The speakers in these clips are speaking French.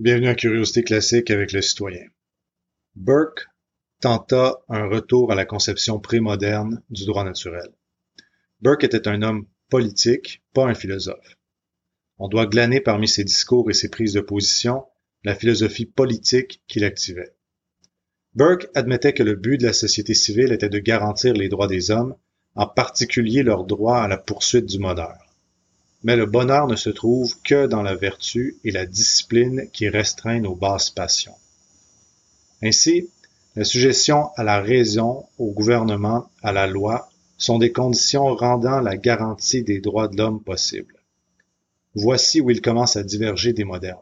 Bienvenue à Curiosité classique avec le citoyen. Burke tenta un retour à la conception prémoderne du droit naturel. Burke était un homme politique, pas un philosophe. On doit glaner parmi ses discours et ses prises de position la philosophie politique qu'il activait. Burke admettait que le but de la société civile était de garantir les droits des hommes, en particulier leur droit à la poursuite du bonheur. Mais le bonheur ne se trouve que dans la vertu et la discipline qui restreignent nos basses passions. Ainsi, la suggestion à la raison, au gouvernement, à la loi, sont des conditions rendant la garantie des droits de l'homme possible. Voici où il commence à diverger des modernes.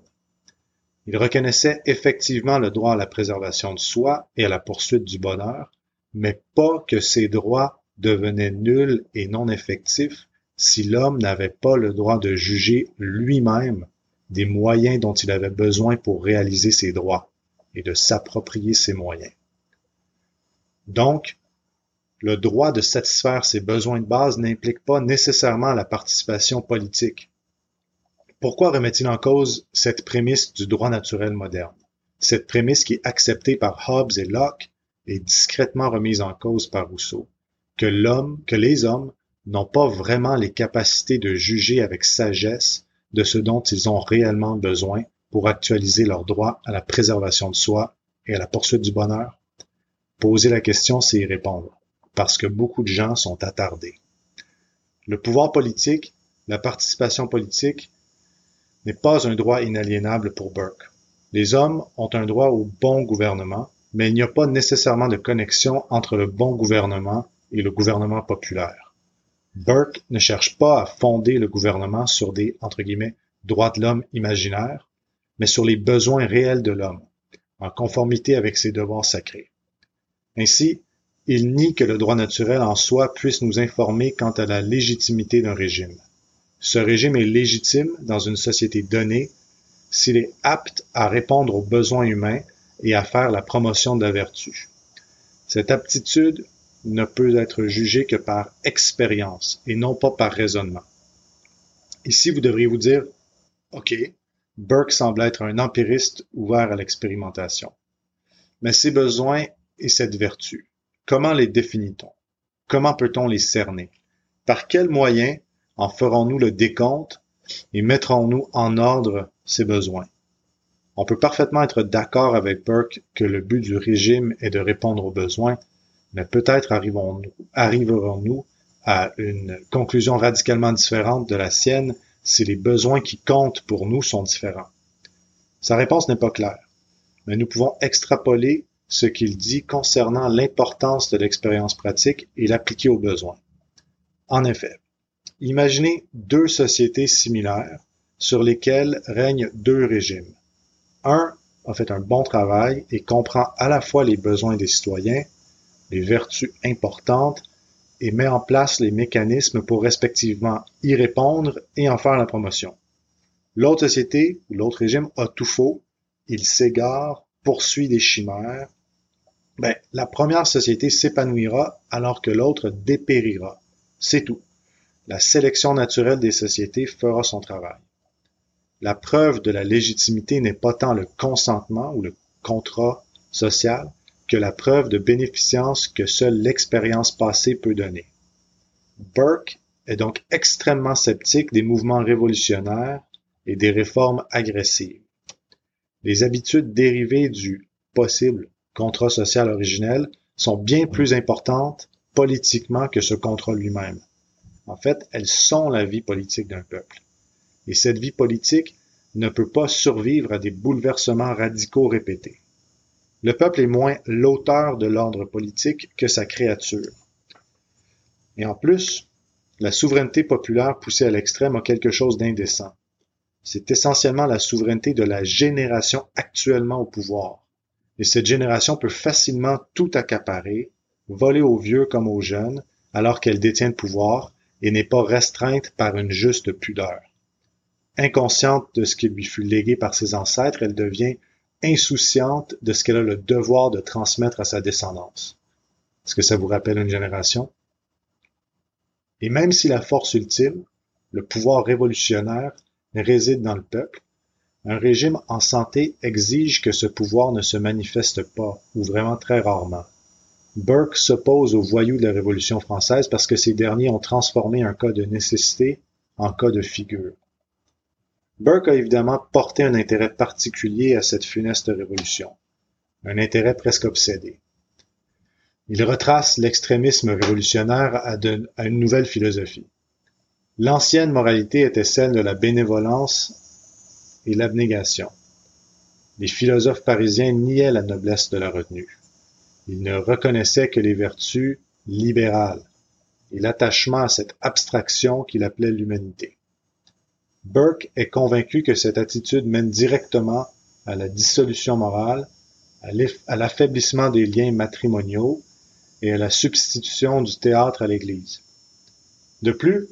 Il reconnaissait effectivement le droit à la préservation de soi et à la poursuite du bonheur, mais pas que ces droits devenaient nuls et non effectifs si l'homme n'avait pas le droit de juger lui-même des moyens dont il avait besoin pour réaliser ses droits et de s'approprier ses moyens. Donc, le droit de satisfaire ses besoins de base n'implique pas nécessairement la participation politique. Pourquoi remet-il en cause cette prémisse du droit naturel moderne? Cette prémisse qui est acceptée par Hobbes et Locke est discrètement remise en cause par Rousseau, que l'homme, que les hommes n'ont pas vraiment les capacités de juger avec sagesse de ce dont ils ont réellement besoin pour actualiser leur droit à la préservation de soi et à la poursuite du bonheur? Poser la question, c'est y répondre, parce que beaucoup de gens sont attardés. Le pouvoir politique, la participation politique, n'est pas un droit inaliénable pour Burke. Les hommes ont un droit au bon gouvernement, mais il n'y a pas nécessairement de connexion entre le bon gouvernement et le gouvernement populaire. Burke ne cherche pas à fonder le gouvernement sur des entre guillemets, droits de l'homme imaginaires, mais sur les besoins réels de l'homme, en conformité avec ses devoirs sacrés. Ainsi, il nie que le droit naturel en soi puisse nous informer quant à la légitimité d'un régime. Ce régime est légitime dans une société donnée s'il est apte à répondre aux besoins humains et à faire la promotion de la vertu. Cette aptitude ne peut être jugé que par expérience et non pas par raisonnement. Ici, vous devriez vous dire, OK, Burke semble être un empiriste ouvert à l'expérimentation. Mais ces besoins et cette vertu, comment les définit-on? Comment peut-on les cerner? Par quels moyens en ferons-nous le décompte et mettrons-nous en ordre ces besoins? On peut parfaitement être d'accord avec Burke que le but du régime est de répondre aux besoins, mais peut-être arriverons-nous à une conclusion radicalement différente de la sienne si les besoins qui comptent pour nous sont différents. Sa réponse n'est pas claire, mais nous pouvons extrapoler ce qu'il dit concernant l'importance de l'expérience pratique et l'appliquer aux besoins. En effet, imaginez deux sociétés similaires sur lesquelles règnent deux régimes. Un a fait un bon travail et comprend à la fois les besoins des citoyens les vertus importantes et met en place les mécanismes pour respectivement y répondre et en faire la promotion. L'autre société ou l'autre régime a tout faux, il s'égare, poursuit des chimères. Ben, la première société s'épanouira alors que l'autre dépérira. C'est tout. La sélection naturelle des sociétés fera son travail. La preuve de la légitimité n'est pas tant le consentement ou le contrat social, que la preuve de bénéficence que seule l'expérience passée peut donner. Burke est donc extrêmement sceptique des mouvements révolutionnaires et des réformes agressives. Les habitudes dérivées du possible contrat social originel sont bien plus importantes politiquement que ce contrat lui-même. En fait, elles sont la vie politique d'un peuple. Et cette vie politique ne peut pas survivre à des bouleversements radicaux répétés. Le peuple est moins l'auteur de l'ordre politique que sa créature. Et en plus, la souveraineté populaire poussée à l'extrême a quelque chose d'indécent. C'est essentiellement la souveraineté de la génération actuellement au pouvoir. Et cette génération peut facilement tout accaparer, voler aux vieux comme aux jeunes, alors qu'elle détient le pouvoir et n'est pas restreinte par une juste pudeur. Inconsciente de ce qui lui fut légué par ses ancêtres, elle devient insouciante de ce qu'elle a le devoir de transmettre à sa descendance. Est-ce que ça vous rappelle une génération? Et même si la force ultime, le pouvoir révolutionnaire, réside dans le peuple, un régime en santé exige que ce pouvoir ne se manifeste pas, ou vraiment très rarement. Burke s'oppose aux voyous de la Révolution française parce que ces derniers ont transformé un cas de nécessité en cas de figure. Burke a évidemment porté un intérêt particulier à cette funeste révolution, un intérêt presque obsédé. Il retrace l'extrémisme révolutionnaire à, une nouvelle philosophie. L'ancienne moralité était celle de la bénévolence et l'abnégation. Les philosophes parisiens niaient la noblesse de la retenue. Ils ne reconnaissaient que les vertus libérales et l'attachement à cette abstraction qu'il appelait l'humanité. Burke est convaincu que cette attitude mène directement à la dissolution morale, à l'affaiblissement des liens matrimoniaux et à la substitution du théâtre à l'Église. De plus,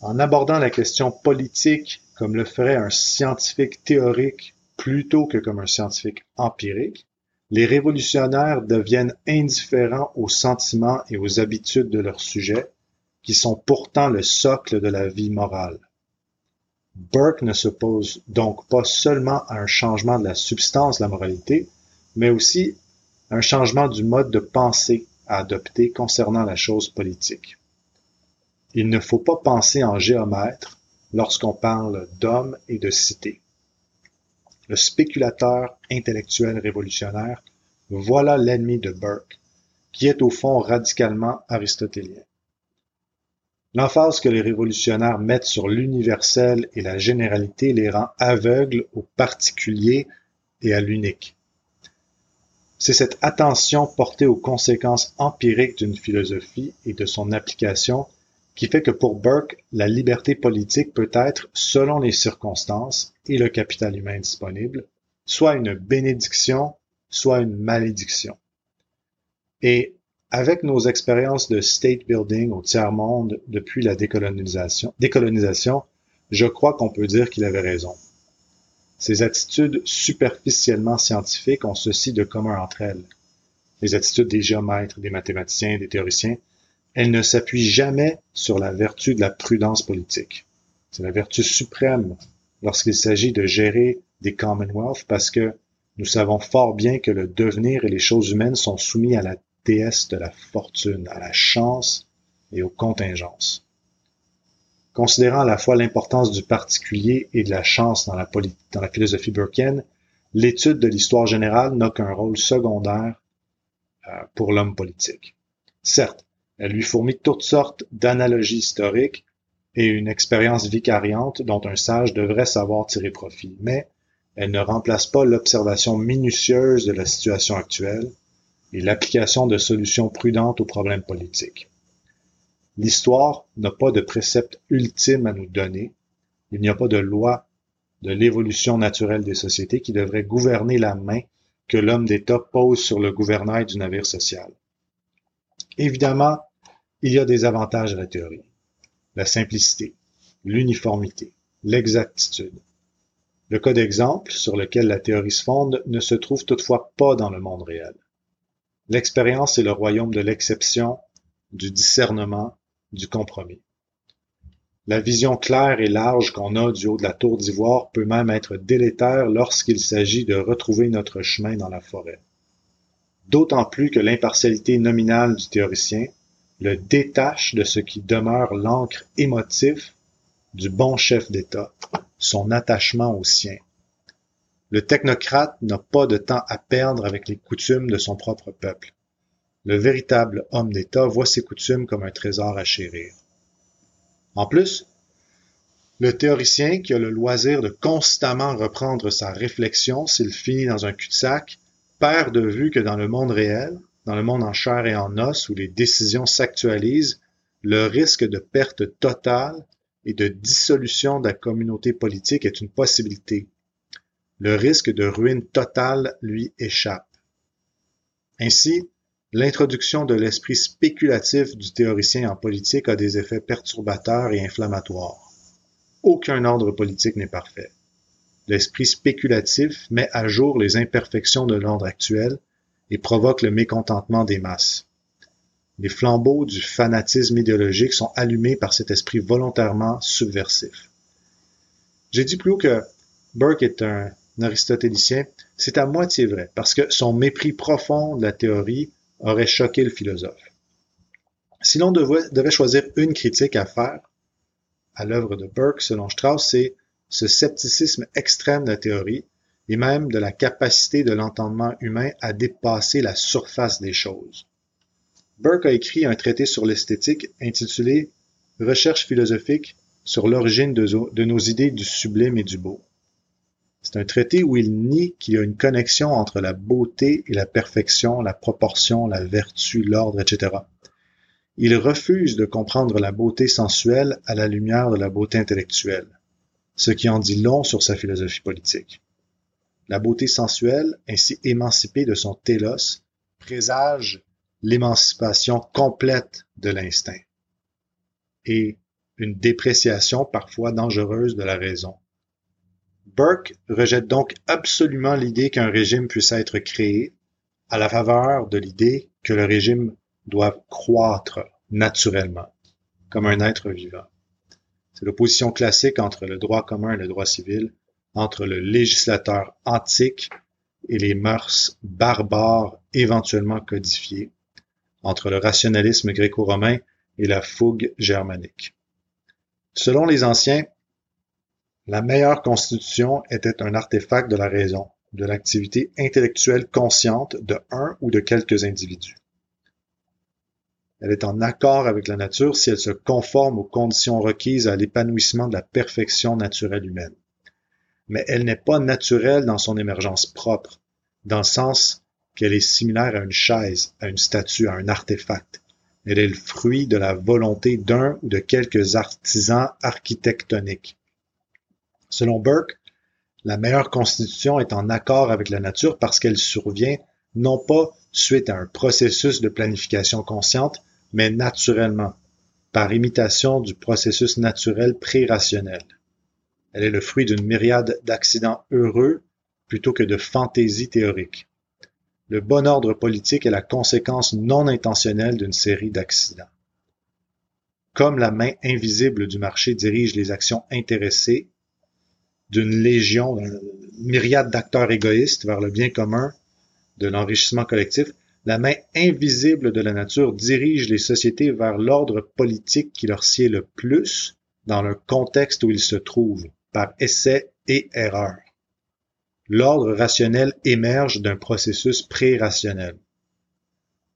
en abordant la question politique comme le ferait un scientifique théorique plutôt que comme un scientifique empirique, les révolutionnaires deviennent indifférents aux sentiments et aux habitudes de leurs sujets, qui sont pourtant le socle de la vie morale. Burke ne s'oppose donc pas seulement à un changement de la substance de la moralité, mais aussi un changement du mode de pensée à adopter concernant la chose politique. Il ne faut pas penser en géomètre lorsqu'on parle d'hommes et de cité le spéculateur intellectuel révolutionnaire, voilà l'ennemi de Burke, qui est au fond radicalement aristotélien. L'emphase que les révolutionnaires mettent sur l'universel et la généralité les rend aveugles au particulier et à l'unique. C'est cette attention portée aux conséquences empiriques d'une philosophie et de son application qui fait que pour Burke, la liberté politique peut être, selon les circonstances et le capital humain disponible, soit une bénédiction, soit une malédiction. Avec nos expériences de state building au tiers-monde depuis la décolonisation, je crois qu'on peut dire qu'il avait raison. Ces attitudes superficiellement scientifiques ont ceci de commun entre elles. Les attitudes des géomètres, des mathématiciens, des théoriciens elle ne s'appuie jamais sur la vertu de la prudence politique. C'est la vertu suprême lorsqu'il s'agit de gérer des Commonwealth parce que nous savons fort bien que le devenir et les choses humaines sont soumis à la déesse de la fortune, à la chance et aux contingences. Considérant à la fois l'importance du particulier et de la chance dans la, dans la philosophie burkienne, l'étude de l'histoire générale n'a qu'un rôle secondaire euh, pour l'homme politique. Certes, elle lui fournit toutes sortes d'analogies historiques et une expérience vicariante dont un sage devrait savoir tirer profit, mais elle ne remplace pas l'observation minutieuse de la situation actuelle et l'application de solutions prudentes aux problèmes politiques. L'histoire n'a pas de précepte ultime à nous donner, il n'y a pas de loi de l'évolution naturelle des sociétés qui devrait gouverner la main que l'homme d'État pose sur le gouvernail du navire social. Évidemment, il y a des avantages à la théorie. La simplicité, l'uniformité, l'exactitude. Le cas d'exemple sur lequel la théorie se fonde ne se trouve toutefois pas dans le monde réel. L'expérience est le royaume de l'exception, du discernement, du compromis. La vision claire et large qu'on a du haut de la tour d'ivoire peut même être délétère lorsqu'il s'agit de retrouver notre chemin dans la forêt. D'autant plus que l'impartialité nominale du théoricien le détache de ce qui demeure l'encre émotif du bon chef d'État, son attachement au sien. Le technocrate n'a pas de temps à perdre avec les coutumes de son propre peuple. Le véritable homme d'État voit ses coutumes comme un trésor à chérir. En plus, le théoricien qui a le loisir de constamment reprendre sa réflexion s'il finit dans un cul-de-sac perd de vue que dans le monde réel, dans le monde en chair et en os où les décisions s'actualisent, le risque de perte totale et de dissolution de la communauté politique est une possibilité. Le risque de ruine totale lui échappe. Ainsi, l'introduction de l'esprit spéculatif du théoricien en politique a des effets perturbateurs et inflammatoires. Aucun ordre politique n'est parfait. L'esprit spéculatif met à jour les imperfections de l'ordre actuel et provoque le mécontentement des masses. Les flambeaux du fanatisme idéologique sont allumés par cet esprit volontairement subversif. J'ai dit plus haut que Burke est un aristotélicien, c'est à moitié vrai, parce que son mépris profond de la théorie aurait choqué le philosophe. Si l'on devait choisir une critique à faire à l'œuvre de Burke, selon Strauss, c'est ce scepticisme extrême de la théorie et même de la capacité de l'entendement humain à dépasser la surface des choses. Burke a écrit un traité sur l'esthétique intitulé Recherche philosophique sur l'origine de, nos idées du sublime et du beau. C'est un traité où il nie qu'il y a une connexion entre la beauté et la perfection, la proportion, la vertu, l'ordre, etc. Il refuse de comprendre la beauté sensuelle à la lumière de la beauté intellectuelle, ce qui en dit long sur sa philosophie politique. La beauté sensuelle, ainsi émancipée de son télos, présage l'émancipation complète de l'instinct et une dépréciation parfois dangereuse de la raison. Burke rejette donc absolument l'idée qu'un régime puisse être créé à la faveur de l'idée que le régime doivent croître naturellement, comme un être vivant. C'est l'opposition classique entre le droit commun et le droit civil, entre le législateur antique et les mœurs barbares éventuellement codifiées, entre le rationalisme gréco-romain et la fougue germanique. Selon les anciens, la meilleure constitution était un artefact de la raison, de l'activité intellectuelle consciente de un ou de quelques individus. Elle est en accord avec la nature si elle se conforme aux conditions requises à l'épanouissement de la perfection naturelle humaine. Mais elle n'est pas naturelle dans son émergence propre, dans le sens qu'elle est similaire à une chaise, à une statue, à un artefact. Elle est le fruit de la volonté d'un ou de quelques artisans architectoniques. Selon Burke, la meilleure constitution est en accord avec la nature parce qu'elle survient non pas suite à un processus de planification consciente, mais naturellement, par imitation du processus naturel pré-rationnel. Elle est le fruit d'une myriade d'accidents heureux plutôt que de fantaisies théoriques. Le bon ordre politique est la conséquence non intentionnelle d'une série d'accidents. Comme la main invisible du marché dirige les actions intéressées d'une légion, d'une myriade d'acteurs égoïstes vers le bien commun de l'enrichissement collectif, la main invisible de la nature dirige les sociétés vers l'ordre politique qui leur sied le plus dans le contexte où ils se trouvent, par essai et erreur. L'ordre rationnel émerge d'un processus pré-rationnel.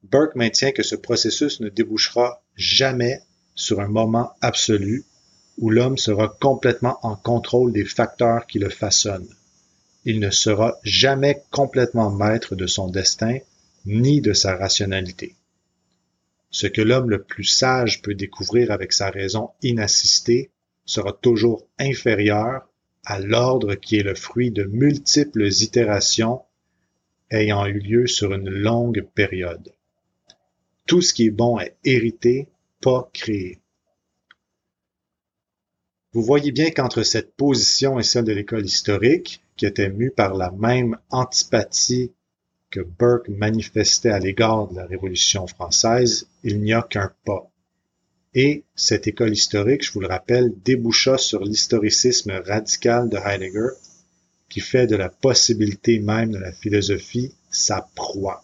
Burke maintient que ce processus ne débouchera jamais sur un moment absolu où l'homme sera complètement en contrôle des facteurs qui le façonnent. Il ne sera jamais complètement maître de son destin ni de sa rationalité. Ce que l'homme le plus sage peut découvrir avec sa raison inassistée sera toujours inférieur à l'ordre qui est le fruit de multiples itérations ayant eu lieu sur une longue période. Tout ce qui est bon est hérité, pas créé. Vous voyez bien qu'entre cette position et celle de l'école historique, qui était mue par la même antipathie que Burke manifestait à l'égard de la Révolution française, il n'y a qu'un pas. Et cette école historique, je vous le rappelle, déboucha sur l'historicisme radical de Heidegger, qui fait de la possibilité même de la philosophie sa proie.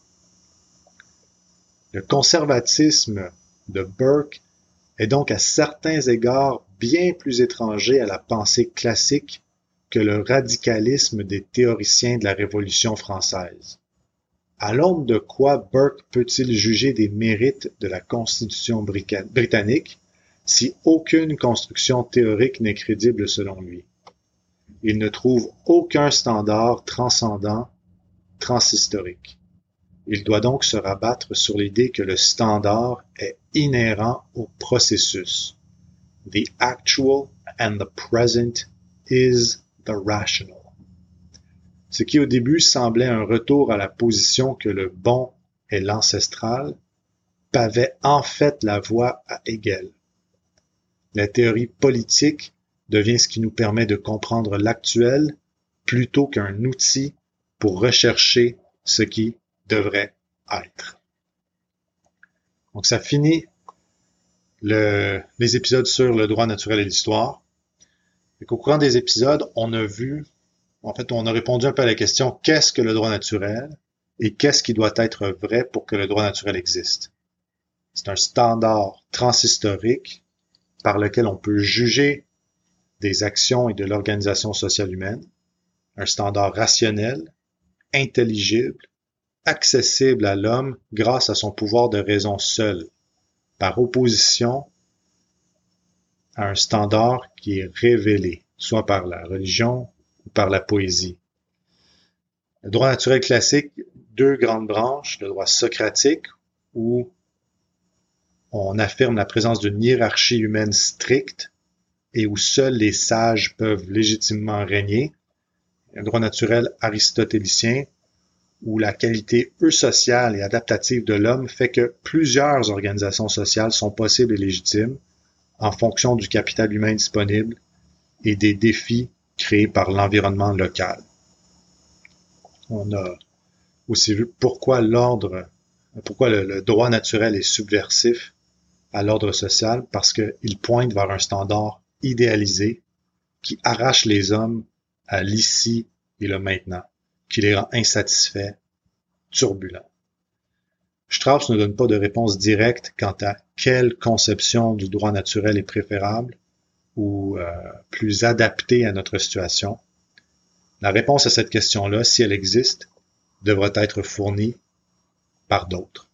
Le conservatisme de Burke est donc à certains égards bien plus étranger à la pensée classique que le radicalisme des théoriciens de la Révolution française. À l'aune de quoi Burke peut-il juger des mérites de la Constitution britannique si aucune construction théorique n'est crédible selon lui? Il ne trouve aucun standard transcendant, transhistorique. Il doit donc se rabattre sur l'idée que le standard est inhérent au processus. The actual and the present is the rational. Ce qui au début semblait un retour à la position que le bon est l'ancestral, pavait en fait la voie à Hegel. La théorie politique devient ce qui nous permet de comprendre l'actuel plutôt qu'un outil pour rechercher ce qui devrait être. Donc ça finit les épisodes sur le droit naturel et l'histoire. Au courant des épisodes, on a vu en fait, on a répondu un peu à la question qu'est-ce que le droit naturel et qu'est-ce qui doit être vrai pour que le droit naturel existe? C'est un standard transhistorique par lequel on peut juger des actions et de l'organisation sociale humaine, un standard rationnel, intelligible, accessible à l'homme grâce à son pouvoir de raison seul, par opposition à un standard qui est révélé, soit par la religion ou par la poésie. Le droit naturel classique, deux grandes branches, le droit socratique, où on affirme la présence d'une hiérarchie humaine stricte et où seuls les sages peuvent légitimement régner, un droit naturel aristotélicien où la qualité eusociale et adaptative de l'homme fait que plusieurs organisations sociales sont possibles et légitimes en fonction du capital humain disponible et des défis créés par l'environnement local. On a aussi vu pourquoi l'ordre, pourquoi le, droit naturel est subversif à l'ordre social, parce qu'il pointe vers un standard idéalisé qui arrache les hommes à l'ici et le maintenant, qui les rend insatisfaits, turbulents. Strauss ne donne pas de réponse directe quant à quelle conception du droit naturel est préférable ou euh, plus adaptée à notre situation. La réponse à cette question-là, si elle existe, devra être fournie par d'autres.